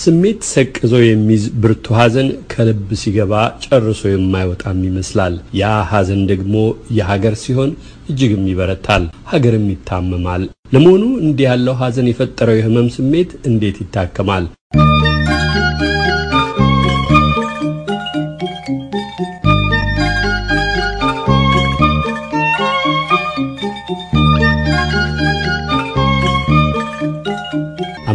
ስሜት ሰቅዞ የሚይዝ ብርቱ ሐዘን ከልብ ሲገባ ጨርሶ የማይወጣም ይመስላል። ያ ሐዘን ደግሞ የሀገር ሲሆን እጅግም ይበረታል፣ ሀገርም ይታመማል። ለመሆኑ እንዲህ ያለው ሐዘን የፈጠረው የህመም ስሜት እንዴት ይታከማል?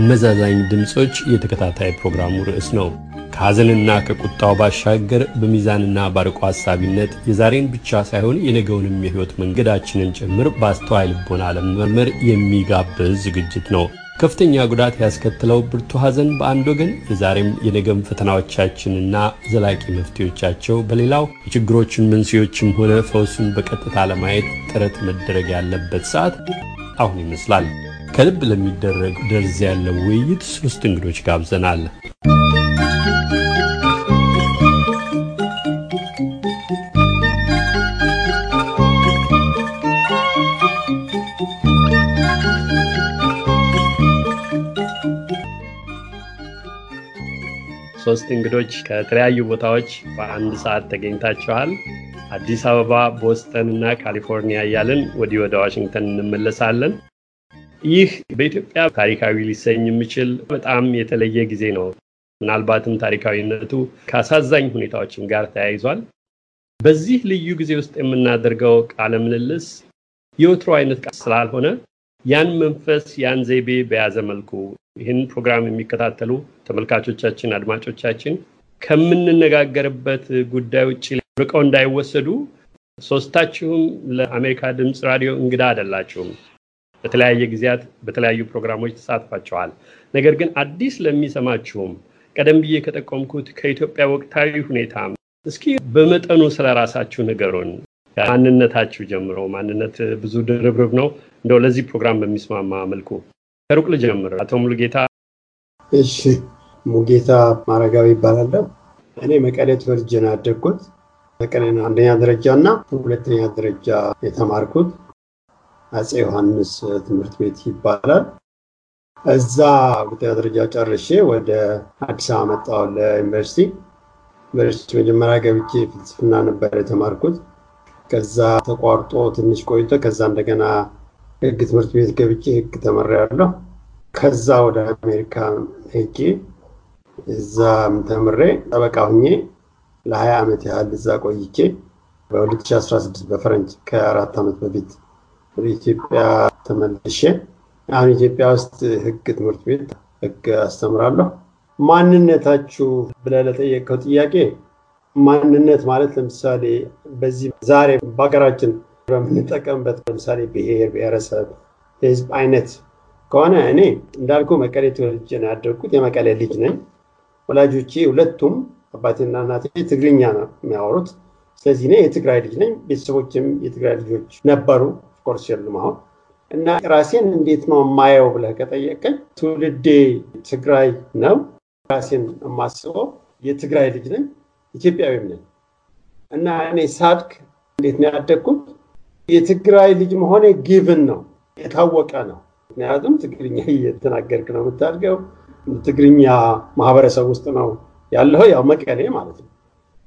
አመዛዛኝ ድምፆች የተከታታይ ፕሮግራሙ ርዕስ ነው። ከሐዘንና ከቁጣው ባሻገር በሚዛንና ባርቆ ሐሳቢነት የዛሬን ብቻ ሳይሆን የነገውንም የሕይወት መንገዳችንን ጭምር በአስተዋይ ልቦና ለመመርመር የሚጋብዝ ዝግጅት ነው። ከፍተኛ ጉዳት ያስከትለው ብርቱ ሐዘን በአንድ ወገን፣ የዛሬም የነገም ፈተናዎቻችንና ዘላቂ መፍትሄዎቻቸው በሌላው፣ የችግሮችን መንስኤዎችም ሆነ ፈውሱን በቀጥታ ለማየት ጥረት መደረግ ያለበት ሰዓት አሁን ይመስላል። ከልብ ለሚደረግ ደርዝ ያለው ውይይት ሶስት እንግዶች ጋብዘናል። ሶስት እንግዶች ከተለያዩ ቦታዎች በአንድ ሰዓት ተገኝታችኋል። አዲስ አበባ፣ ቦስተን እና ካሊፎርኒያ እያልን ወዲህ ወደ ዋሽንግተን እንመለሳለን። ይህ በኢትዮጵያ ታሪካዊ ሊሰኝ የሚችል በጣም የተለየ ጊዜ ነው። ምናልባትም ታሪካዊነቱ ከአሳዛኝ ሁኔታዎችም ጋር ተያይዟል። በዚህ ልዩ ጊዜ ውስጥ የምናደርገው ቃለ ምልልስ የወትሮ አይነት ስላልሆነ ያን መንፈስ ያን ዘይቤ በያዘ መልኩ ይህን ፕሮግራም የሚከታተሉ ተመልካቾቻችን፣ አድማጮቻችን ከምንነጋገርበት ጉዳይ ውጭ ርቀው እንዳይወሰዱ ሶስታችሁም ለአሜሪካ ድምፅ ራዲዮ እንግዳ አይደላችሁም። በተለያየ ጊዜያት በተለያዩ ፕሮግራሞች ተሳትፋችኋል። ነገር ግን አዲስ ለሚሰማችሁም ቀደም ብዬ ከጠቆምኩት ከኢትዮጵያ ወቅታዊ ሁኔታ እስኪ በመጠኑ ስለ ራሳችሁ ንገሩን። ማንነታችሁ ጀምሮ ማንነት ብዙ ድርብርብ ነው። እንደው ለዚህ ፕሮግራም በሚስማማ መልኩ ከሩቅ ልጀምር። አቶ ሙሉጌታ። እሺ፣ ሙጌታ ማረጋዊ ይባላለሁ። እኔ መቀሌ ተወልጄ ነው ያደግኩት። መቀሌ አንደኛ ደረጃ እና ሁለተኛ ደረጃ የተማርኩት አፄ ዮሐንስ ትምህርት ቤት ይባላል። እዛ ሁለተኛ ደረጃ ጨርሼ ወደ አዲስ አበባ መጣሁ ለዩኒቨርሲቲ። ዩኒቨርሲቲ መጀመሪያ ገብቼ ፍልስፍና ነበር የተማርኩት። ከዛ ተቋርጦ ትንሽ ቆይቶ ከዛ እንደገና ሕግ ትምህርት ቤት ገብቼ ሕግ ተመሪያለሁ። ከዛ ወደ አሜሪካ ሄጄ እዛም ተምሬ ጠበቃ ሁኜ ለ20 ዓመት ያህል እዛ ቆይቼ በ2016 በፈረንጅ ከአራት ዓመት በፊት ወደ ኢትዮጵያ ተመልሼ አሁን ኢትዮጵያ ውስጥ ህግ ትምህርት ቤት ህግ አስተምራለሁ። ማንነታችሁ ብለህ ለጠየቀው ጥያቄ ማንነት ማለት ለምሳሌ በዚህ ዛሬ በሀገራችን በምንጠቀምበት ለምሳሌ ብሔር፣ ብሔረሰብ፣ ህዝብ አይነት ከሆነ እኔ እንዳልኩ መቀሌ ተወልጄ ነው ያደግኩት። የመቀሌ ልጅ ነኝ። ወላጆቼ ሁለቱም አባቴና እናቴ ትግርኛ ነው የሚያወሩት። ስለዚህ እኔ የትግራይ ልጅ ነኝ። ቤተሰቦችም የትግራይ ልጆች ነበሩ። ኮርስ የሉም አሁን እና ራሴን እንዴት ነው የማየው ብለህ ከጠየቀኝ ትውልዴ ትግራይ ነው። ራሴን የማስበው የትግራይ ልጅ ነኝ፣ ኢትዮጵያዊም ነኝ እና እኔ ሳድግ እንዴት ነው ያደግኩት? የትግራይ ልጅ መሆኔ given ነው የታወቀ ነው። ምክንያቱም ትግርኛ እየተናገርክ ነው የምታድገው። ትግርኛ ማህበረሰብ ውስጥ ነው ያለው፣ ያው መቀሌ ማለት ነው።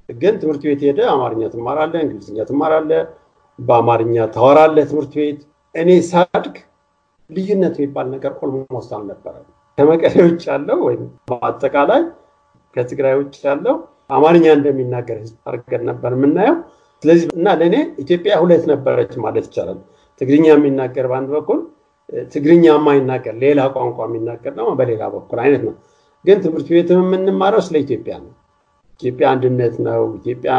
ግን ትምህርት ቤት ሄደህ አማርኛ ትማራለህ፣ እንግሊዝኛ ትማራለህ በአማርኛ ታወራለህ ትምህርት ቤት። እኔ ሳድግ ልዩነት የሚባል ነገር almost አልነበረም። ከመቀሌ ውጭ ያለው ወይም በአጠቃላይ ከትግራይ ውጭ ያለው አማርኛ እንደሚናገር ህዝብ አድርገን ነበር የምናየው። ስለዚህ እና ለእኔ ኢትዮጵያ ሁለት ነበረች ማለት ይቻላል። ትግርኛ የሚናገር በአንድ በኩል፣ ትግርኛ የማይናገር ሌላ ቋንቋ የሚናገር ደግሞ በሌላ በኩል አይነት ነው። ግን ትምህርት ቤትም የምንማረው ስለ ኢትዮጵያ ነው። ኢትዮጵያ አንድነት ነው። ኢትዮጵያ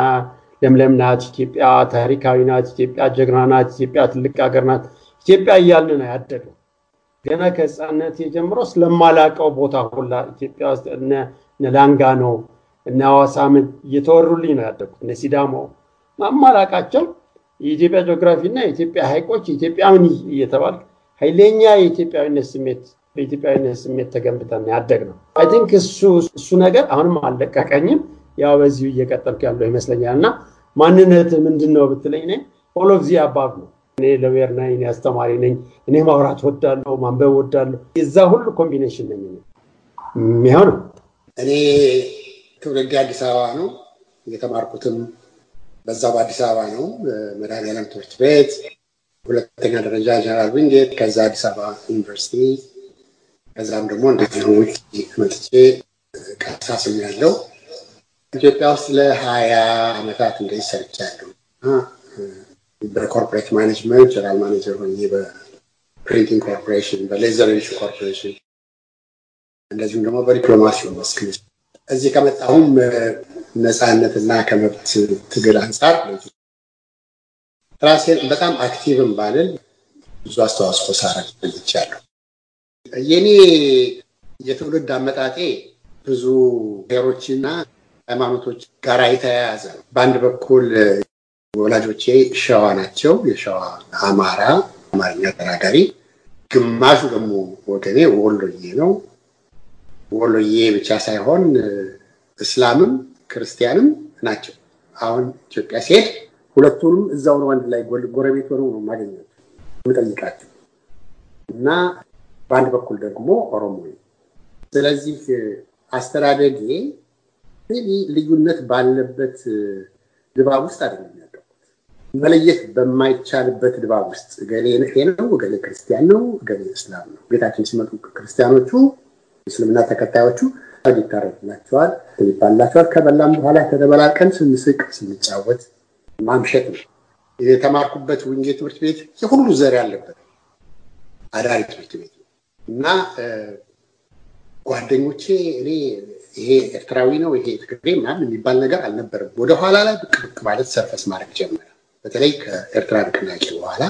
ለምለም ናት። ኢትዮጵያ ታሪካዊ ናት። ኢትዮጵያ ጀግና ናት። ኢትዮጵያ ትልቅ ሀገር ናት። ኢትዮጵያ እያልን ነው ያደግነው። ገና ከህፃነት ጀምሮ ስለማላውቀው ቦታ ሁላ ኢትዮጵያ ውስጥ እነ ላንጋኖ እነ ሐዋሳምን እየተወሩልኝ ነው ያደግኩት። እነ ሲዳሞ ማማላቃቸው የኢትዮጵያ ጂኦግራፊ እና የኢትዮጵያ ሀይቆች የኢትዮጵያ ምን እየተባል ኃይለኛ የኢትዮጵያዊነት ስሜት በኢትዮጵያዊነት ስሜት ተገንብተን ያደግነው። I think እሱ ነገር አሁንም አልለቀቀኝም። ያው በዚሁ እየቀጠልኩ ያለው ይመስለኛል እና ማንነት ምንድን ነው ብትለኝ all of the above ነው። እኔ lawyer ነኝ፣ እኔ አስተማሪ ነኝ፣ እኔ ማውራት እወዳለሁ፣ ማንበብ እወዳለሁ። የዛ ሁሉ combination ነኝ ይኸው ነው። እኔ ትውልዴ አዲስ አበባ ነው። የተማርኩትም በዛ በአዲስ አበባ ነው። መድኃኔዓለም ትምህርት ቤት ሁለተኛ ደረጃ ጀነራል ዊንጌት፣ ከዛ አዲስ አበባ ዩኒቨርሲቲ፣ ከዛም ደግሞ እንደዚሁ መጥቼ ቀሳስም ያለው ኢትዮጵያ ውስጥ ለሀያ ዓመታት እንደዚህ ሰርቻለሁ። በ corporate management general manager ሆኜ በ printing corporation፣ በ leather ኢሹ ኮርፖሬሽን እንደዚሁም ደግሞ በዲፕሎማሲው መስክ እዚህ ከመጣሁም ነፃነትና ከመብት ትግል አንጻር ራሴን በጣም active ም ባልል ብዙ አስተዋጽኦ ሳረግ ቆይቻለሁ። የኔ የትውልድ አመጣጤ ብዙ ብሔሮችና ሃይማኖቶች ጋር የተያያዘ ነው። በአንድ በኩል ወላጆቼ ሸዋ ናቸው። የሸዋ አማራ አማርኛ ተናጋሪ፣ ግማሹ ደግሞ ወገኔ ወሎዬ ነው። ወሎዬ ብቻ ሳይሆን እስላምም ክርስቲያንም ናቸው። አሁን ኢትዮጵያ ሲሄድ ሁለቱንም እዛው ነው አንድ ላይ ጎረቤት ሆነው ነው የማገኛቸው የምጠይቃቸው እና በአንድ በኩል ደግሞ ኦሮሞ ስለዚህ አስተዳደጌ ልዩነት ባለበት ድባብ ውስጥ አይደለም ያደኩት። መለየት በማይቻልበት ድባብ ውስጥ እገሌ ነው፣ እገሌ ክርስቲያን ነው፣ እገሌ እስላም ነው። ቤታችን ሲመጡ ክርስቲያኖቹ እስልምና ተከታዮቹ ይታረድላቸዋል፣ ይባላቸዋል። ከበላም በኋላ ተደበላቀን ስንስቅ ስንጫወት ማምሸት ነው። የተማርኩበት ዊንጌት ትምህርት ቤት የሁሉ ዘር ያለበት አዳሪ ትምህርት ቤት ነው እና ጓደኞቼ እኔ ይሄ ኤርትራዊ ነው ይሄ ትግሬ ምናምን የሚባል ነገር አልነበረም። ወደኋላ ላይ ብቅ ብቅ ማለት surface ማድረግ ጀመረ። በተለይ ከኤርትራ ንቅናቄ በኋላ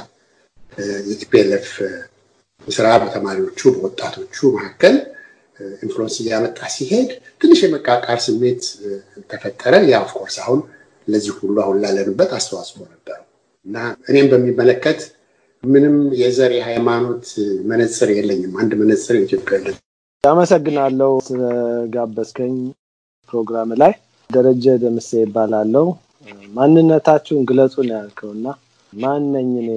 የ TPLF ስራ በተማሪዎቹ በወጣቶቹ መካከል influence እያመጣ ሲሄድ ትንሽ የመቃቃር ስሜት ተፈጠረ። ያ of course አሁን ለዚህ ሁሉ አሁን ላለንበት አስተዋጽኦ ነበረው እና እኔም በሚመለከት ምንም የዘር የሃይማኖት መነፅር የለኝም። አንድ መነፅር የኢትዮጵያ አመሰግናለሁ ስለጋበዝከኝ ፕሮግራም ላይ። ደረጀ ደምሴ እባላለሁ። ማንነታችሁን ግለጹ ነው ያልከው እና ማነኝ እኔ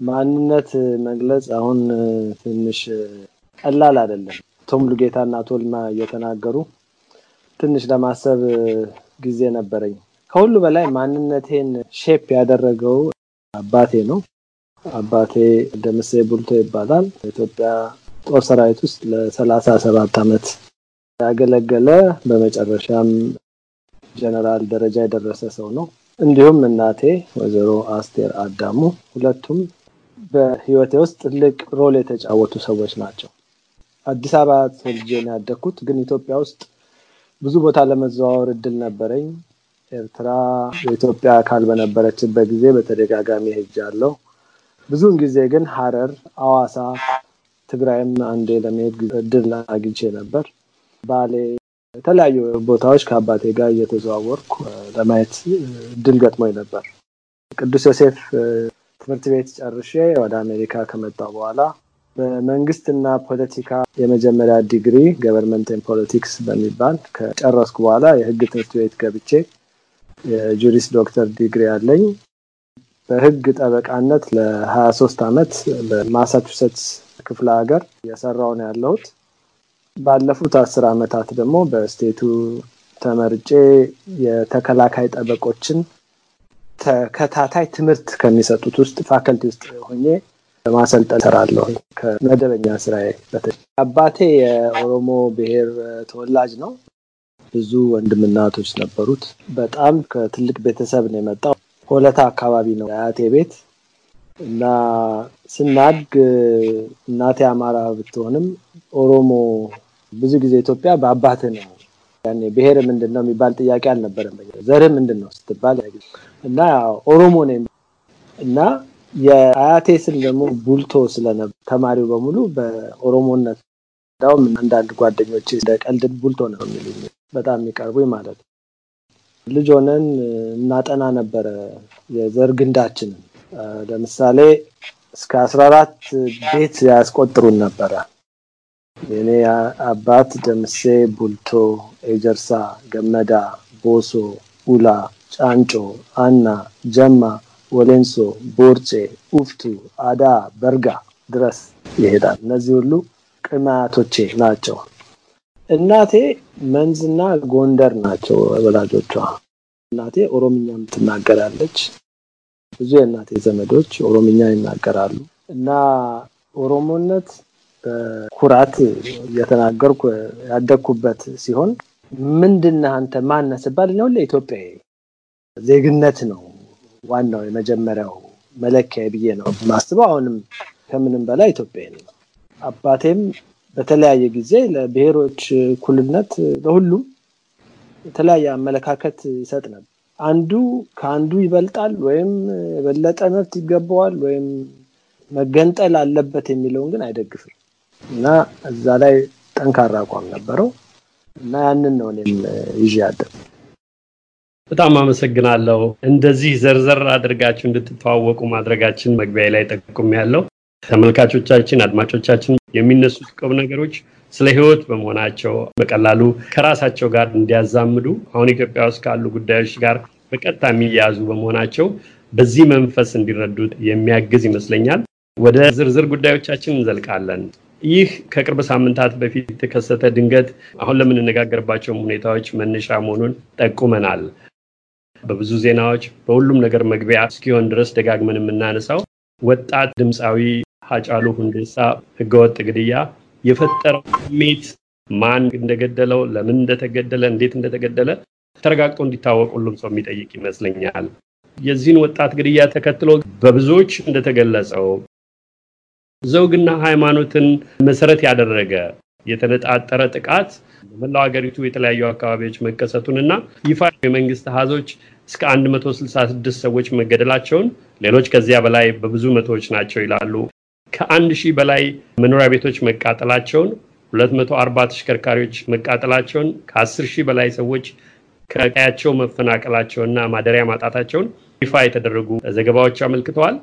ማንነት መግለጽ አሁን ትንሽ ቀላል አይደለም። ቶም ሉጌታ እና ቶልማ እየተናገሩ ትንሽ ለማሰብ ጊዜ ነበረኝ። ከሁሉ በላይ ማንነቴን ሼፕ ያደረገው አባቴ ነው። አባቴ ደምሴ ቡልቶ ይባላል። ኢትዮጵያ ጦር ሰራዊት ውስጥ ለሰላሳ ሰባት ዓመት ያገለገለ በመጨረሻም ጀነራል ደረጃ የደረሰ ሰው ነው። እንዲሁም እናቴ ወይዘሮ አስቴር አዳሙ ሁለቱም በህይወቴ ውስጥ ትልቅ ሮል የተጫወቱ ሰዎች ናቸው። አዲስ አበባ ተወልጄ ነው ያደግኩት፣ ግን ኢትዮጵያ ውስጥ ብዙ ቦታ ለመዘዋወር እድል ነበረኝ። ኤርትራ የኢትዮጵያ አካል በነበረችበት ጊዜ በተደጋጋሚ ሄጃለሁ። ብዙውን ጊዜ ግን ሀረር፣ አዋሳ፣ ትግራይም አንዴ ለመሄድ እድል አግኝቼ ነበር። ባሌ፣ የተለያዩ ቦታዎች ከአባቴ ጋር እየተዘዋወርኩ ለማየት እድል ገጥሞኝ ነበር። ቅዱስ ዮሴፍ ትምህርት ቤት ጨርሼ ወደ አሜሪካ ከመጣሁ በኋላ በመንግስትና ፖለቲካ የመጀመሪያ ዲግሪ government and politics በሚባል ከጨረስኩ በኋላ የህግ ትምህርት ቤት ገብቼ የ Juris Doctor ዲግሪ አለኝ። በህግ ጠበቃነት ለሀያ ሶስት ዓመት በማሳቹሴትስ ክፍለ ሀገር እየሰራሁ ነው ያለሁት። ባለፉት አስር ዓመታት ደግሞ በስቴቱ ተመርጬ የተከላካይ ጠበቆችን ተከታታይ ትምህርት ከሚሰጡት ውስጥ ፋከልቲ ውስጥ ሆኜ በማሰልጠን ሰራለሁ። ከመደበኛ ስራዬ አባቴ የኦሮሞ ብሔር ተወላጅ ነው። ብዙ ወንድምናቶች ነበሩት። በጣም ከትልቅ ቤተሰብ ነው የመጣው። ሆለታ አካባቢ ነው አያቴ ቤት እና ስናድግ እናቴ አማራ ብትሆንም ኦሮሞ ብዙ ጊዜ ኢትዮጵያ በአባትህ ነው ያኔ ብሔር ምንድን ነው የሚባል ጥያቄ አልነበረም። ዘርህ ምንድን ነው ስትባል እና ኦሮሞ ነኝ እና የአያቴ ስም ደግሞ ቡልቶ ስለነበር ተማሪው በሙሉ በኦሮሞነት እንዳውም አንዳንድ ጓደኞች እንደ ቀልድ ቡልቶ ነው የሚሉኝ በጣም የሚቀርቡኝ ማለት ነው። ልጅ ሆነን እናጠና ነበረ የዘር ግንዳችንን። ለምሳሌ እስከ አስራ አራት ቤት ያስቆጥሩን ነበረ። የኔ አባት ደምሴ ቡልቶ፣ ኤጀርሳ፣ ገመዳ፣ ሆሶ፣ ኡላ፣ ጫንጮ፣ አና፣ ጀማ፣ ወሌንሶ፣ ቦርጬ፣ ኡፍቱ፣ አዳ፣ በርጋ ድረስ ይሄዳል። እነዚህ ሁሉ ቅድመ አያቶቼ ናቸው። እናቴ መንዝና ጎንደር ናቸው ወላጆቿ። እናቴ ኦሮምኛም ትናገራለች። ብዙ የእናቴ ዘመዶች ኦሮምኛ ይናገራሉ እና ኦሮሞነት በኩራት እየተናገርኩ ያደግኩበት ሲሆን ምንድነህ አንተ ማነህ ስባል ነው ለኢትዮጵያዊ ዜግነት ነው ዋናው የመጀመሪያው መለኪያ ብዬ ነው ማስበው። አሁንም ከምንም በላይ ኢትዮጵያዊ ነው። አባቴም በተለያየ ጊዜ ለብሔሮች እኩልነት ለሁሉም የተለያየ አመለካከት ይሰጥ ነበር። አንዱ ከአንዱ ይበልጣል ወይም የበለጠ መብት ይገባዋል ወይም መገንጠል አለበት የሚለውን ግን አይደግፍም። እና እዛ ላይ ጠንካራ አቋም ነበረው እና ያንን ነው እኔም ይዤ ያደግ በጣም አመሰግናለሁ። እንደዚህ ዘርዘር አድርጋችሁ እንድትተዋወቁ ማድረጋችን መግቢያ ላይ ጠቁም ያለው ተመልካቾቻችን፣ አድማጮቻችን የሚነሱት ቁም ነገሮች ስለ ህይወት በመሆናቸው በቀላሉ ከራሳቸው ጋር እንዲያዛምዱ አሁን ኢትዮጵያ ውስጥ ካሉ ጉዳዮች ጋር በቀጥታ የሚያያዙ በመሆናቸው በዚህ መንፈስ እንዲረዱት የሚያግዝ ይመስለኛል። ወደ ዝርዝር ጉዳዮቻችን እንዘልቃለን። ይህ ከቅርብ ሳምንታት በፊት የተከሰተ ድንገት አሁን ለምንነጋገርባቸውም ሁኔታዎች መነሻ መሆኑን ጠቁመናል። በብዙ ዜናዎች በሁሉም ነገር መግቢያ እስኪሆን ድረስ ደጋግመን የምናነሳው ወጣት ድምፃዊ ሀጫሉ ሁንዴሳ ህገወጥ ግድያ የፈጠረው ስሜት ማን እንደገደለው፣ ለምን እንደተገደለ፣ እንዴት እንደተገደለ ተረጋግጦ እንዲታወቅ ሁሉም ሰው የሚጠይቅ ይመስለኛል። የዚህን ወጣት ግድያ ተከትሎ በብዙዎች እንደተገለጸው ዘውግና ሃይማኖትን መሰረት ያደረገ የተነጣጠረ ጥቃት በመላው ሀገሪቱ የተለያዩ አካባቢዎች መከሰቱንና ይፋ የመንግስት አሃዞች እስከ 166 ሰዎች መገደላቸውን ሌሎች ከዚያ በላይ በብዙ መቶዎች ናቸው ይላሉ። ከአንድ ሺህ በላይ መኖሪያ ቤቶች መቃጠላቸውን፣ 240 ተሽከርካሪዎች መቃጠላቸውን፣ ከ10 ሺህ በላይ ሰዎች ከቀያቸው መፈናቀላቸውና ማደሪያ ማጣታቸውን ይፋ የተደረጉ ዘገባዎች አመልክተዋል።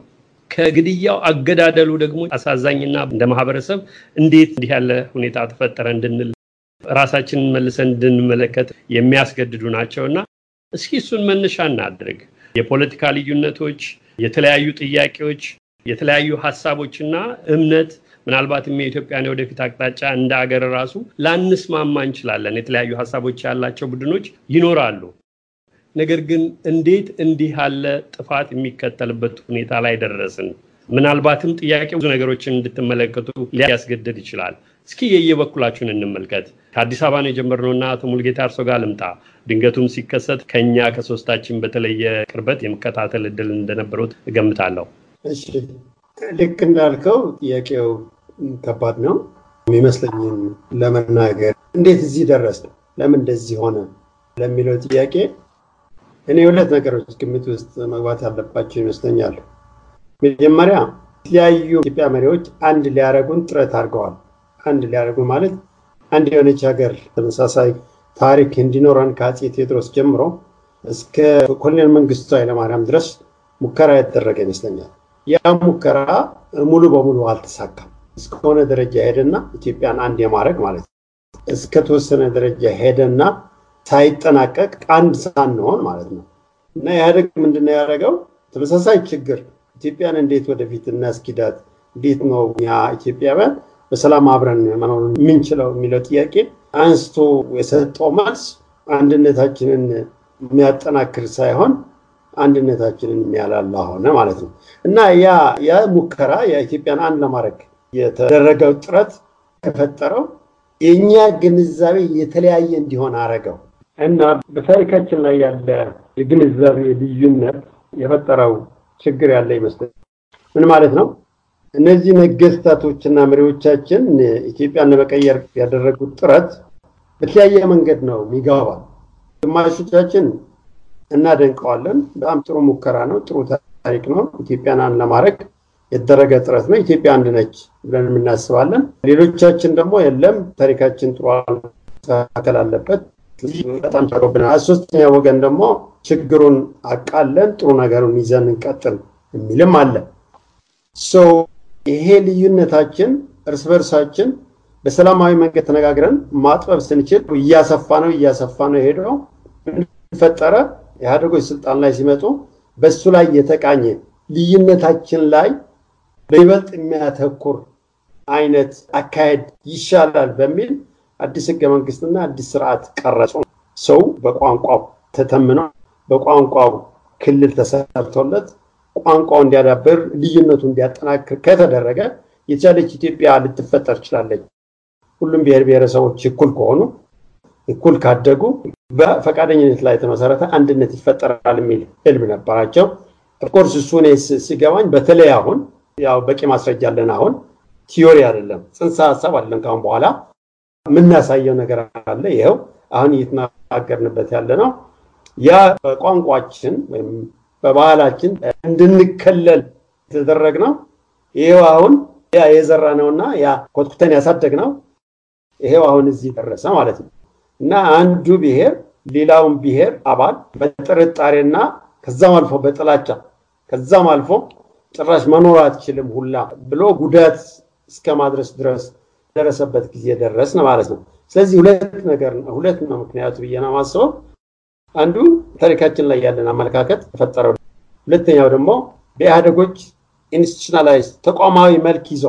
ከግድያው አገዳደሉ ደግሞ አሳዛኝና እንደ ማህበረሰብ እንዴት እንዲህ ያለ ሁኔታ ተፈጠረ እንድንል ራሳችንን መልሰን እንድንመለከት የሚያስገድዱ ናቸውና እስኪ እሱን መነሻ እናድርግ። የፖለቲካ ልዩነቶች፣ የተለያዩ ጥያቄዎች፣ የተለያዩ ሀሳቦችና እምነት ምናልባትም የኢትዮጵያን የወደፊት አቅጣጫ እንደ አገር ራሱ ላንስማማ እንችላለን። የተለያዩ ሀሳቦች ያላቸው ቡድኖች ይኖራሉ። ነገር ግን እንዴት እንዲህ ያለ ጥፋት የሚከተልበት ሁኔታ ላይ ደረስን? ምናልባትም ጥያቄ ብዙ ነገሮችን እንድትመለከቱ ሊያስገድድ ይችላል። እስኪ የየበኩላችሁን እንመልከት። ከአዲስ አበባ ነው የጀመርነውና አቶ ሙልጌታ እርሶ ጋር ልምጣ። ድንገቱም ሲከሰት ከኛ ከሶስታችን በተለየ ቅርበት የመከታተል እድል እንደነበሩት እገምታለሁ። እሺ፣ ልክ እንዳልከው ጥያቄው ከባድ ነው የሚመስለኝን ለመናገር እንዴት እዚህ ደረስ ለምን እንደዚህ ሆነ ለሚለው ጥያቄ እኔ ሁለት ነገሮች ግምት ውስጥ መግባት ያለባቸው ይመስለኛል። መጀመሪያ የተለያዩ ኢትዮጵያ መሪዎች አንድ ሊያደረጉን ጥረት አድርገዋል። አንድ ሊያደረጉ ማለት አንድ የሆነች ሀገር ተመሳሳይ ታሪክ እንዲኖረን ከአፄ ቴዎድሮስ ጀምሮ እስከ ኮሎኔል መንግስቱ ኃይለማርያም ድረስ ሙከራ ያደረገ ይመስለኛል። ያ ሙከራ ሙሉ በሙሉ አልተሳካም። እስከሆነ ደረጃ ሄደና ኢትዮጵያን አንድ የማድረግ ማለት ነው። እስከተወሰነ ደረጃ ሄደና ሳይጠናቀቅ አንድ ሳንሆን ማለት ነው። እና ኢህአዴግ ምንድነው ያደረገው? ተመሳሳይ ችግር ኢትዮጵያን እንዴት ወደፊት እናስኪዳት፣ እንዴት ነው እኛ ኢትዮጵያውያን በሰላም አብረን መኖር የምንችለው የሚለው ጥያቄ አንስቶ የሰጠው መልስ አንድነታችንን የሚያጠናክር ሳይሆን አንድነታችንን የሚያላላ ሆነ ማለት ነው እና ያ ያ ሙከራ የኢትዮጵያን አንድ ለማድረግ የተደረገው ጥረት የፈጠረው የእኛ ግንዛቤ የተለያየ እንዲሆን አረገው እና በታሪካችን ላይ ያለ የግንዛቤ ልዩነት የፈጠረው ችግር ያለ ይመስላል። ምን ማለት ነው? እነዚህ ነገስታቶችና መሪዎቻችን ኢትዮጵያን ለመቀየር ያደረጉት ጥረት በተለያየ መንገድ ነው የሚገባ። ግማሾቻችን እናደንቀዋለን። በጣም ጥሩ ሙከራ ነው፣ ጥሩ ታሪክ ነው። ኢትዮጵያን አንድ ለማድረግ የተደረገ ጥረት ነው። ኢትዮጵያ አንድ ነች ብለን የምናስባለን። ሌሎቻችን ደግሞ የለም ታሪካችን ጥሩ መስተካከል አለበት፣ በጣም ተሮብናል። ሶስተኛ ወገን ደግሞ ችግሩን አቃለን ጥሩ ነገሩን ይዘን እንቀጥል የሚልም አለ። ይሄ ልዩነታችን እርስ በርሳችን በሰላማዊ መንገድ ተነጋግረን ማጥበብ ስንችል እያሰፋ ነው እያሰፋ ነው ሄደው ፈጠረ። ኢህአዴጎች ስልጣን ላይ ሲመጡ በሱ ላይ የተቃኘ ልዩነታችን ላይ በይበልጥ የሚያተኩር አይነት አካሄድ ይሻላል በሚል አዲስ ህገ መንግስትና አዲስ ስርዓት ቀረጹ። ሰው በቋንቋው ተተምኖ በቋንቋው ክልል ተሰርቶለት ቋንቋው እንዲያዳብር ልዩነቱ እንዲያጠናክር ከተደረገ የተቻለች ኢትዮጵያ ልትፈጠር ችላለች። ሁሉም ብሔር ብሔረሰቦች እኩል ከሆኑ እኩል ካደጉ በፈቃደኝነት ላይ የተመሰረተ አንድነት ይፈጠራል የሚል ህልም ነበራቸው። of course እሱ እኔ ሲገባኝ በተለይ አሁን ያው በቂ ማስረጃ አለን። አሁን theory አይደለም ጽንሰ ሀሳብ አለን። ካሁን በኋላ የምናሳየው ነገር አለ። ይኸው አሁን እየተናገርንበት ያለ ነው። ያ በቋንቋችን ወይም በባህላችን እንድንከለል የተደረገ ነው። ይሄው አሁን ያ የዘራ ነውና ያ ኮትኩተን ያሳደግ ነው። ይሄው አሁን እዚህ ደረሰ ማለት ነው እና አንዱ ብሔር ሌላውን ብሔር አባል በጥርጣሬና ከዛም አልፎ በጥላቻ ከዛም አልፎ ጭራሽ መኖር አትችልም ሁላ ብሎ ጉዳት እስከ ማድረስ ድረስ ደረሰበት ጊዜ ደረስን ማለት ነው። ስለዚህ ሁለት ነገር ሁለት ነው ምክንያቱ ብዬ ነው የማስበው። አንዱ ታሪካችን ላይ ያለን አመለካከት ተፈጠረው፣ ሁለተኛው ደግሞ በኢህአዴጎች institutionalize ተቋማዊ መልክ ይዞ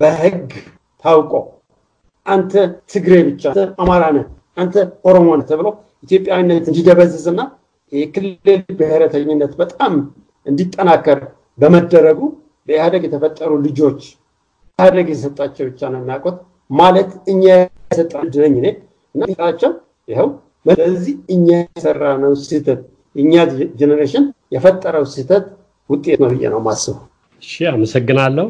በህግ ታውቆ አንተ ትግሬ ብቻ አማራ ነህ፣ አንተ ኦሮሞ ነህ ተብሎ ኢትዮጵያዊነት እንዲደበዝዝና የክልል ብሔረተኝነት በጣም እንዲጠናከር በመደረጉ በኢህአደግ የተፈጠሩ ልጆች ኢህአደግ የሰጣቸው ብቻ ነው የሚያውቁት ማለት እኛ የሰጠ ድነኝ እኔ እና ቸው ይኸው ስለዚህ እኛ የሰራ ስህተት እኛ ጀኔሬሽን የፈጠረው ስህተት ውጤት ነው ብዬ ነው ማስበው። እሺ፣ አመሰግናለሁ።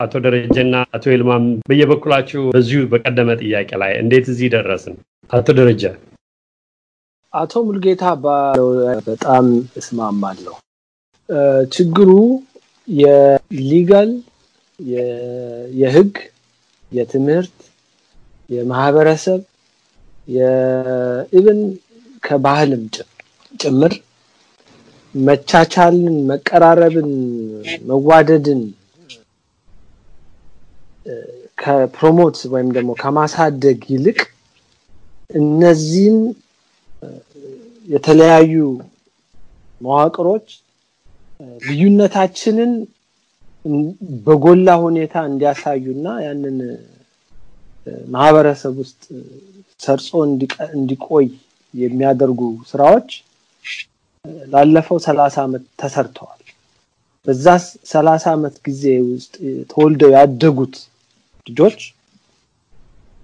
አቶ ደረጀና አቶ ይልማም በየበኩላችሁ በዚሁ በቀደመ ጥያቄ ላይ እንዴት እዚህ ደረስን? አቶ ደረጀ። አቶ ሙልጌታ ባለው በጣም እስማማለሁ። ችግሩ የሊጋል የህግ፣ የትምህርት፣ የማህበረሰብ የኢብን ከባህልም ጭምር መቻቻልን፣ መቀራረብን፣ መዋደድን ከፕሮሞት ወይም ደግሞ ከማሳደግ ይልቅ እነዚህን የተለያዩ መዋቅሮች ልዩነታችንን በጎላ ሁኔታ እንዲያሳዩና ያንን ማህበረሰብ ውስጥ ሰርጾ እንዲቆይ የሚያደርጉ ስራዎች ላለፈው ሰላሳ ዓመት ተሰርተዋል። በዛ ሰላሳ ዓመት ጊዜ ውስጥ ተወልደው ያደጉት ልጆች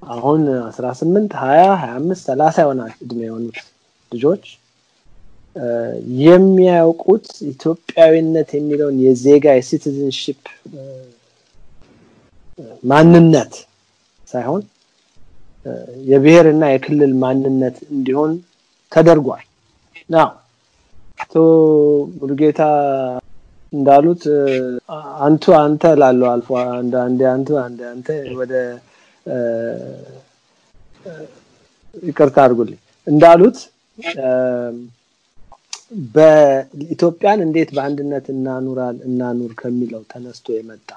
አሁን አስራ ስምንት ሀያ ሀያ አምስት ሰላሳ ይሆናል እድሜ የሆኑት ልጆች የሚያውቁት ኢትዮጵያዊነት የሚለውን የዜጋ የሲቲዝንሽፕ ማንነት ሳይሆን የብሔር እና የክልል ማንነት እንዲሆን ተደርጓል። ና አቶ ሙሉጌታ እንዳሉት አንቱ አንተ ላለው አልፎ አንዴ አንቱ አንዴ አንተ ወደ ይቅርታ አድርጉልኝ እንዳሉት በኢትዮጵያን እንዴት በአንድነት እናኑራል እናኑር ከሚለው ተነስቶ የመጣ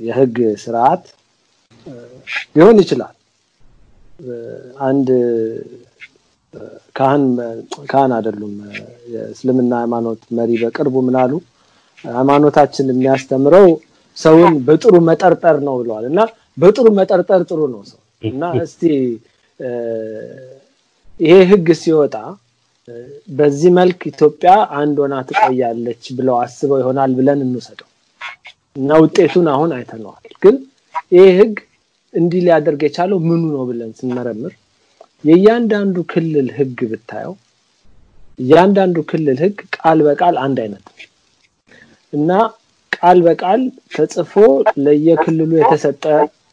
የህግ ስርዓት ሊሆን ይችላል። አንድ ካህን ካህን አይደሉም የእስልምና ሃይማኖት መሪ በቅርቡ ምን አሉ? ሃይማኖታችን የሚያስተምረው ሰውን በጥሩ መጠርጠር ነው ብለዋል እና በጥሩ መጠርጠር ጥሩ ነው ሰው እና እስቲ ይሄ ህግ ሲወጣ በዚህ መልክ ኢትዮጵያ አንድ ሆና ትቆያለች ብለው አስበው ይሆናል ብለን እንውሰደው እና ውጤቱን አሁን አይተነዋል። ግን ይሄ ህግ እንዲህ ሊያደርግ የቻለው ምኑ ነው ብለን ስንመረምር የእያንዳንዱ ክልል ህግ ብታየው እያንዳንዱ ክልል ህግ ቃል በቃል አንድ አይነት እና ቃል በቃል ተጽፎ ለየክልሉ የተሰጠ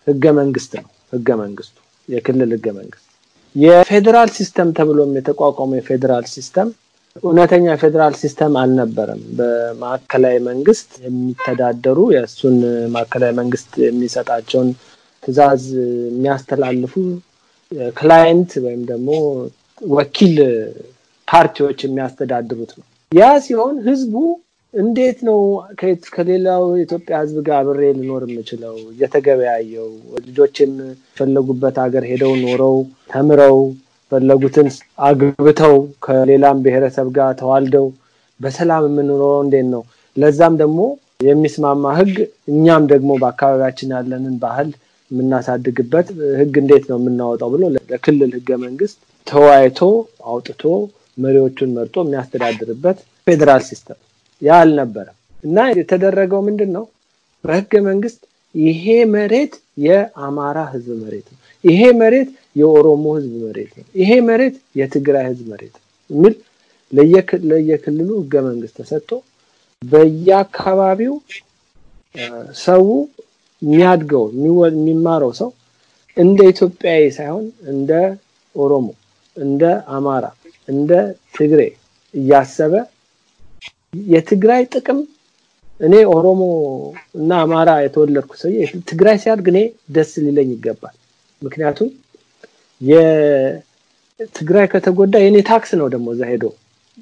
ህገ መንግስት ነው። ህገ መንግስቱ የክልል ህገ መንግስት የፌዴራል system ተብሎም የተቋቋመው የፌዴራል system እውነተኛ ፌዴራል system አልነበረም። በማዕከላዊ መንግስት የሚተዳደሩ የእሱን ማዕከላዊ መንግስት የሚሰጣቸውን ትዕዛዝ የሚያስተላልፉ client ወይም ደግሞ ወኪል ፓርቲዎች የሚያስተዳድሩት ነው። ያ ሲሆን ህዝቡ እንዴት ነው ከሌላው የኢትዮጵያ ህዝብ ጋር አብሬ ልኖር የምችለው? እየተገበያየው ልጆች የፈለጉበት ሀገር ሄደው ኖረው ተምረው ፈለጉትን አግብተው ከሌላም ብሔረሰብ ጋር ተዋልደው በሰላም የምንኖረው እንዴት ነው? ለዛም ደግሞ የሚስማማ ህግ እኛም ደግሞ በአካባቢያችን ያለንን ባህል የምናሳድግበት ህግ እንዴት ነው የምናወጣው ብሎ ለክልል ህገ መንግስት ተወያይቶ አውጥቶ መሪዎቹን መርጦ የሚያስተዳድርበት ፌዴራል system ያ አልነበረም። እና የተደረገው ምንድን ነው በህገ መንግስት ይሄ መሬት የአማራ ህዝብ መሬት ነው። ይሄ መሬት የኦሮሞ ህዝብ መሬት ነው። ይሄ መሬት የትግራይ ህዝብ መሬት ነው የሚል ለየክልሉ ህገ መንግስት ተሰጥቶ በየአካባቢው ሰው የሚያድገው የሚማረው ሰው እንደ ኢትዮጵያዊ ሳይሆን እንደ ኦሮሞ እንደ አማራ እንደ ትግሬ እያሰበ የትግራይ ጥቅም እኔ ኦሮሞ እና አማራ የተወለድኩ ሰው ትግራይ ሲያድግ እኔ ደስ ሊለኝ ይገባል። ምክንያቱም የትግራይ ከተጎዳ የኔ tax ነው ደግሞ እዛ ሄዶ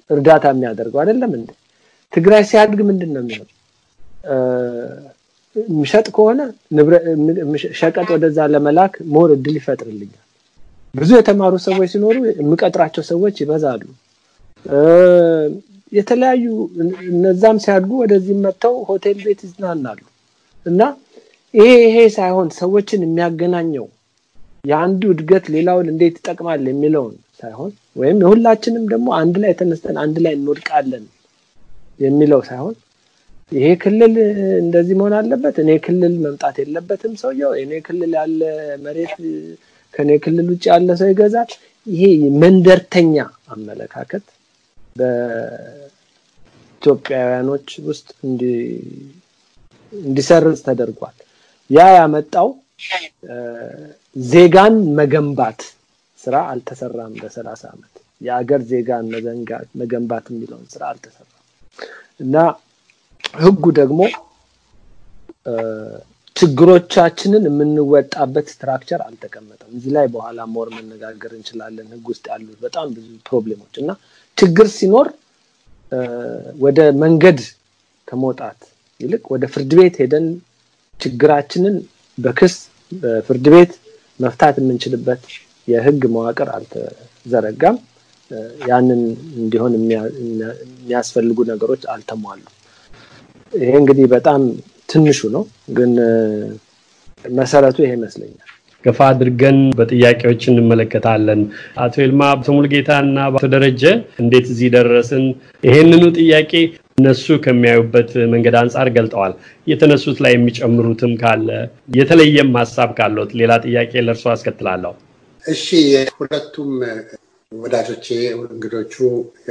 እርዳታ የሚያደርገው አይደለም እንዴ? ትግራይ ሲያድግ ምንድን ነው የሚሆነው የሚሸጥ ከሆነ ሸቀጥ ወደዛ ለመላክ more እድል ይፈጥርልኛል። ብዙ የተማሩ ሰዎች ሲኖሩ የምቀጥራቸው ሰዎች ይበዛሉ። የተለያዩ እነዛም ሲያድጉ ወደዚህ መጥተው ሆቴል ቤት ይዝናናሉ። እና ይሄ ይሄ ሳይሆን ሰዎችን የሚያገናኘው የአንዱ እድገት ሌላውን እንዴት ይጠቅማል የሚለውን ሳይሆን ወይም የሁላችንም ደግሞ አንድ ላይ ተነስተን አንድ ላይ እንወድቃለን የሚለው ሳይሆን ይሄ ክልል እንደዚህ መሆን አለበት? እኔ ክልል መምጣት የለበትም ሰውየው? እኔ ክልል ያለ መሬት ከኔ ክልል ውጭ ያለ ሰው ይገዛል? ይሄ መንደርተኛ አመለካከት በኢትዮጵያውያኖች ውስጥ እንዲሰርጽ ተደርጓል። ያ ያመጣው ዜጋን መገንባት ስራ አልተሰራም ለሰላሳ ዓመት የአገር ዜጋን መገንባት የሚለውን ስራ አልተሰራም። እና ህጉ ደግሞ ችግሮቻችንን የምንወጣበት structure አልተቀመጠም። እዚህ ላይ በኋላ more መነጋገር እንችላለን። ህግ ውስጥ ያሉት በጣም ብዙ problem ኦች እና ችግር ሲኖር ወደ መንገድ ከመውጣት ይልቅ ወደ ፍርድ ቤት ሄደን ችግራችንን በክስ በፍርድ ቤት መፍታት የምንችልበት የህግ መዋቅር አልተዘረጋም። ያንን እንዲሆን የሚያስፈልጉ ነገሮች አልተሟሉ ይሄ እንግዲህ በጣም ትንሹ ነው ግን መሰረቱ ይሄ ይመስለኛል። ገፋ አድርገን በጥያቄዎች እንመለከታለን። አቶ ይልማ አቶ ሙልጌታ እና አቶ ደረጀ እንዴት እዚህ ደረስን? ይሄንኑ ጥያቄ እነሱ ከሚያዩበት መንገድ አንጻር ገልጠዋል። የተነሱት ላይ የሚጨምሩትም ካለ የተለየም ሀሳብ ካለት ሌላ ጥያቄ ለእርሶ አስከትላለሁ። እሺ ሁለቱም ወዳጆቼ እንግዶቹ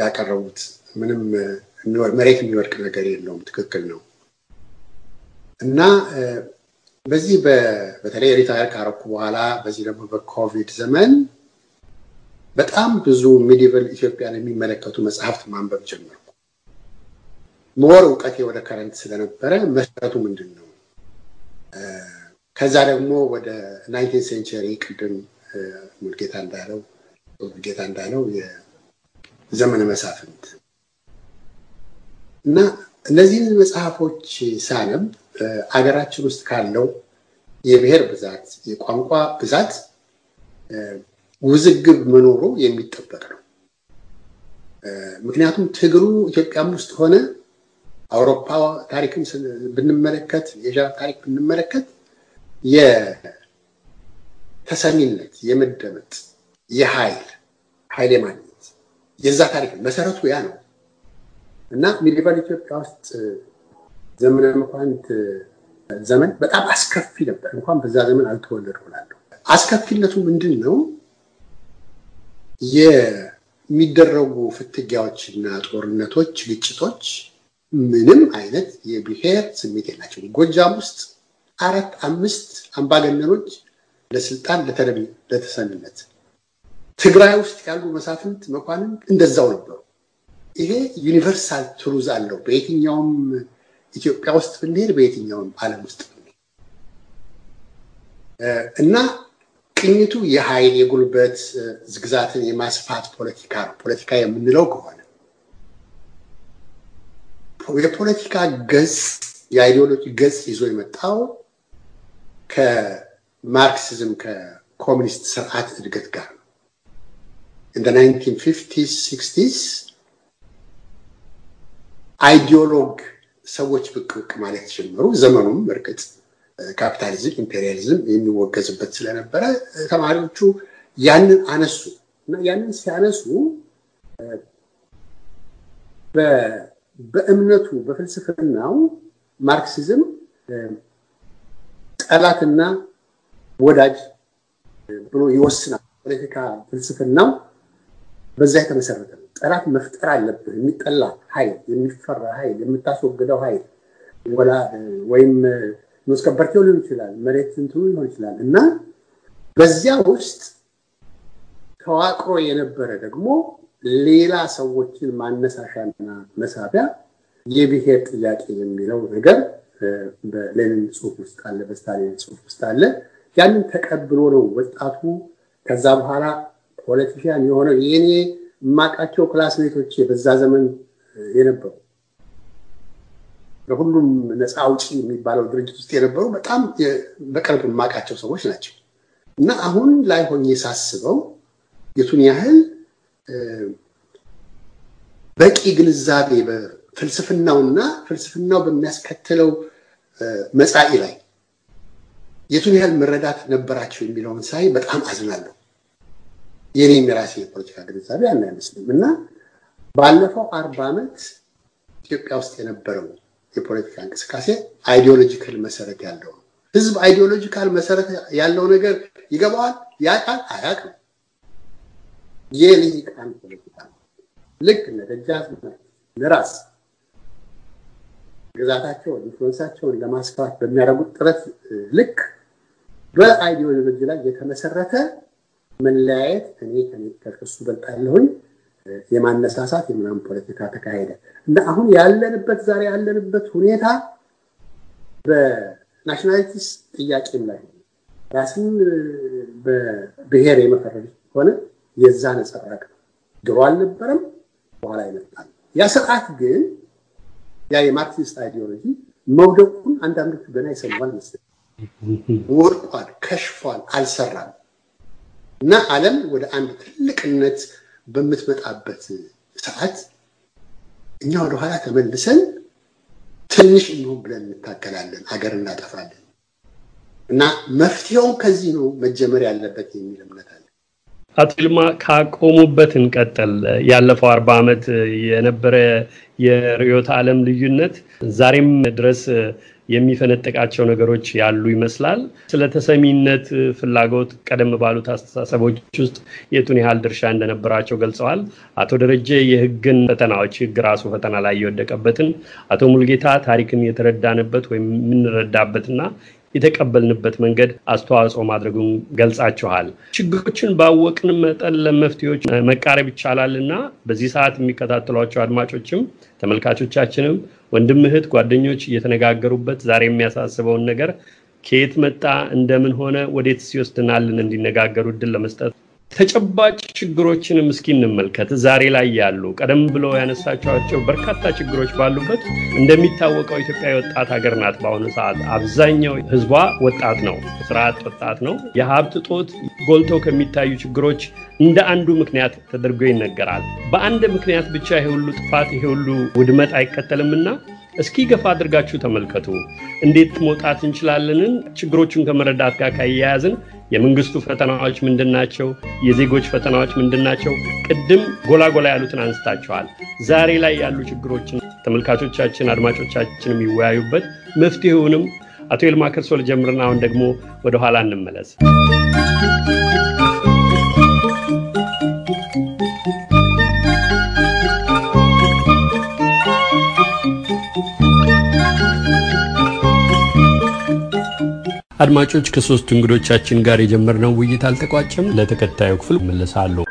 ያቀረቡት ምንም መሬት የሚወድቅ ነገር የለውም። ትክክል ነው። እና በዚህ በተለይ retire ካረኩ በኋላ በዚህ ደግሞ በኮቪድ ዘመን በጣም ብዙ medieval ኢትዮጵያን የሚመለከቱ መጽሐፍት ማንበብ ጀመርኩ። more እውቀቴ ወደ current ስለነበረ መሰረቱ ምንድን ነው ከዛ ደግሞ ወደ nineteen century ቅድም ሙልጌታ እንዳለው ሙልጌታ እንዳለው የዘመነ መሳፍንት እና እነዚህን መጽሐፎች ሳነብ አገራችን ውስጥ ካለው የብሔር ብዛት የቋንቋ ብዛት ውዝግብ መኖሩ የሚጠበቅ ነው። ምክንያቱም ትግሩ ኢትዮጵያም ውስጥ ሆነ አውሮፓ ታሪክም ብንመለከት የዣ ታሪክ ብንመለከት የተሰሚነት የመደመጥ የኃይል ኃይል የማግኘት የዛ ታሪክ መሰረቱ ያ ነው እና ሚዲቫል ኢትዮጵያ ውስጥ ዘመነ መኳንት ዘመን በጣም አስከፊ ነበር። እንኳን በዛ ዘመን አልተወለድኩ እላለሁ። አስከፊነቱ ምንድን ነው የሚደረጉ ፍትጊያዎችና ጦርነቶች ግጭቶች ምንም አይነት የብሔር ስሜት የላቸው ጎጃም ውስጥ አራት አምስት አምባገነኖች ለስልጣን ለተሰሚነት ትግራይ ውስጥ ያሉ መሳፍንት መኳንንት እንደዛው ነበሩ ይሄ universal truth ነው። በየትኛውም ኢትዮጵያ ውስጥ ብንሄድ በየትኛውም ዓለም ውስጥ ብንሄድ። እና ቅኝቱ የኃይል የጉልበት ግዛትን የማስፋት ፖለቲካ ነው። ፖለቲካ የምንለው ከሆነ የፖለቲካ ገጽ የ ideology ገጽ ይዞ የመጣው ከማርክሲዝም ከኮሚኒስት ስርዓት እድገት ጋር ነው። እንደ nineteen fifties sixties ideologue ሰዎች ብቅ ብቅ ማለት ጀመሩ። ዘመኑም እርግጥ ካፒታሊዝም፣ ኢምፔሪያሊዝም የሚወገዝበት ስለነበረ ተማሪዎቹ ያንን አነሱ እና ያንን ሲያነሱ በእምነቱ በፍልስፍናው ማርክሲዝም ጠላትና ወዳጅ ብሎ ይወስናል። ፖለቲካ ፍልስፍናው በዛ የተመሰረተ ነው። ጠላት መፍጠር አለብህ። የሚጠላ ኃይል፣ የሚፈራ ኃይል፣ የምታስወግደው ኃይል ወይም ንዑስ ከበርቴው ሊሆን ይችላል፣ መሬት እንትኑ ሊሆን ይችላል እና በዚያ ውስጥ ተዋቅሮ የነበረ ደግሞ ሌላ ሰዎችን ማነሳሻና መሳቢያ የብሔር ጥያቄ የሚለው ነገር በሌኒን ጽሁፍ ውስጥ አለ፣ በስታሊን ጽሁፍ ውስጥ አለ። ያንን ተቀብሎ ነው ወጣቱ ከዛ በኋላ ፖለቲሽያን የሆነው የኔ የማውቃቸው ክላስሜቶቼ በዛ ዘመን የነበሩ በሁሉም ነፃ አውጪ የሚባለው ድርጅት ውስጥ የነበሩ በጣም በቅርብ የማውቃቸው ሰዎች ናቸው እና አሁን ላይ ሆኜ ሳስበው የቱን ያህል በቂ ግንዛቤ በፍልስፍናውና ፍልስፍናው በሚያስከትለው መጻኢ ላይ የቱን ያህል መረዳት ነበራቸው የሚለውን ሳይ በጣም አዝናለሁ። የኔም የራሴ የፖለቲካ ግንዛቤ ያን አይመስልም እና ባለፈው አርባ ዓመት ኢትዮጵያ ውስጥ የነበረው የፖለቲካ እንቅስቃሴ ideological መሰረት ያለው ነው። ህዝብ ideological መሰረት ያለው ነገር ይገባዋል፣ ያውቃል፣ አያውቅም። የልሂቃን ፖለቲካ ነው። ልክ እነ ደጃዝማች ለራስ ግዛታቸውን ኢንፍሉንሳቸውን ለማስፋት በሚያደርጉት ጥረት ልክ በአይዲዮሎጂ ላይ የተመሰረተ መለያየት እኔ ከእሱ በልጣለሁኝ የማነሳሳት የምናምን ፖለቲካ ተካሄደ እና አሁን ያለንበት ዛሬ ያለንበት ሁኔታ በ nationalities ጥያቄም ላይ ራስን በብሔር የመፈረጅ ሆነ የዛ ነጸብራቅ ነው። ድሮ አልነበረም፣ በኋላ ይመጣል። ያ ስርዓት ግን ያ የ Marxist ideology መውደቁን አንዳንዶቹ ገና ይሰማል መሰል ወድቋል፣ ከሽፏል፣ አልሰራም እና ዓለም ወደ አንድ ትልቅነት በምትመጣበት ሰዓት እኛ ወደኋላ ተመልሰን ትንሽ እንሁን ብለን እንታገላለን፣ ሀገር እናጠፋለን እና መፍትሄውን ከዚህ ነው መጀመር ያለበት የሚል እምነት አለ። አቶ ይልማ ካቆሙበት እንቀጥል። ያለፈው አርባ ዓመት የነበረ የርዕዮተ ዓለም ልዩነት ዛሬም ድረስ የሚፈነጥቃቸው ነገሮች ያሉ ይመስላል። ስለ ተሰሚነት ፍላጎት ቀደም ባሉት አስተሳሰቦች ውስጥ የቱን ያህል ድርሻ እንደነበራቸው ገልጸዋል። አቶ ደረጀ የሕግን ፈተናዎች ሕግ ራሱ ፈተና ላይ የወደቀበትን፣ አቶ ሙልጌታ ታሪክን የተረዳንበት ወይም የምንረዳበትና የተቀበልንበት መንገድ አስተዋጽኦ ማድረጉን ገልጻችኋል። ችግሮችን ባወቅን መጠን ለመፍትሄዎች መቃረብ ይቻላል እና በዚህ ሰዓት የሚከታተሏቸው አድማጮችም ተመልካቾቻችንም ወንድም እህት፣ ጓደኞች እየተነጋገሩበት ዛሬ የሚያሳስበውን ነገር ከየት መጣ፣ እንደምን ሆነ፣ ወዴት ሲወስድናልን እንዲነጋገሩ እድል ለመስጠት ተጨባጭ ችግሮችንም እስኪ እንመልከት። ዛሬ ላይ ያሉ ቀደም ብለው ያነሳቸዋቸው በርካታ ችግሮች ባሉበት እንደሚታወቀው ኢትዮጵያ የወጣት ሀገር ናት። በአሁኑ ሰዓት አብዛኛው ሕዝቧ ወጣት ነው፣ አጥ ወጣት ነው። የሀብት እጦት ጎልተው ከሚታዩ ችግሮች እንደ አንዱ ምክንያት ተደርጎ ይነገራል። በአንድ ምክንያት ብቻ ይሄ ሁሉ ጥፋት ይሄ ሁሉ ውድመት አይከተልምና እስኪ ገፋ አድርጋችሁ ተመልከቱ። እንዴት መውጣት እንችላለንን? ችግሮቹን ከመረዳት ጋር ካያያዝን የመንግስቱ ፈተናዎች ምንድን ናቸው? የዜጎች ፈተናዎች ምንድን ናቸው? ቅድም ጎላ ጎላ ያሉትን አንስታችኋል። ዛሬ ላይ ያሉ ችግሮችን ተመልካቾቻችን፣ አድማጮቻችን የሚወያዩበት መፍትሄውንም አቶ ይልማ ከርሶ ልጀምርና አሁን ደግሞ ወደኋላ እንመለስ። አድማጮች ከሶስቱ እንግዶቻችን ጋር የጀመርነው ውይይት አልተቋጨም። ለተከታዩ ክፍል መለሳለሁ።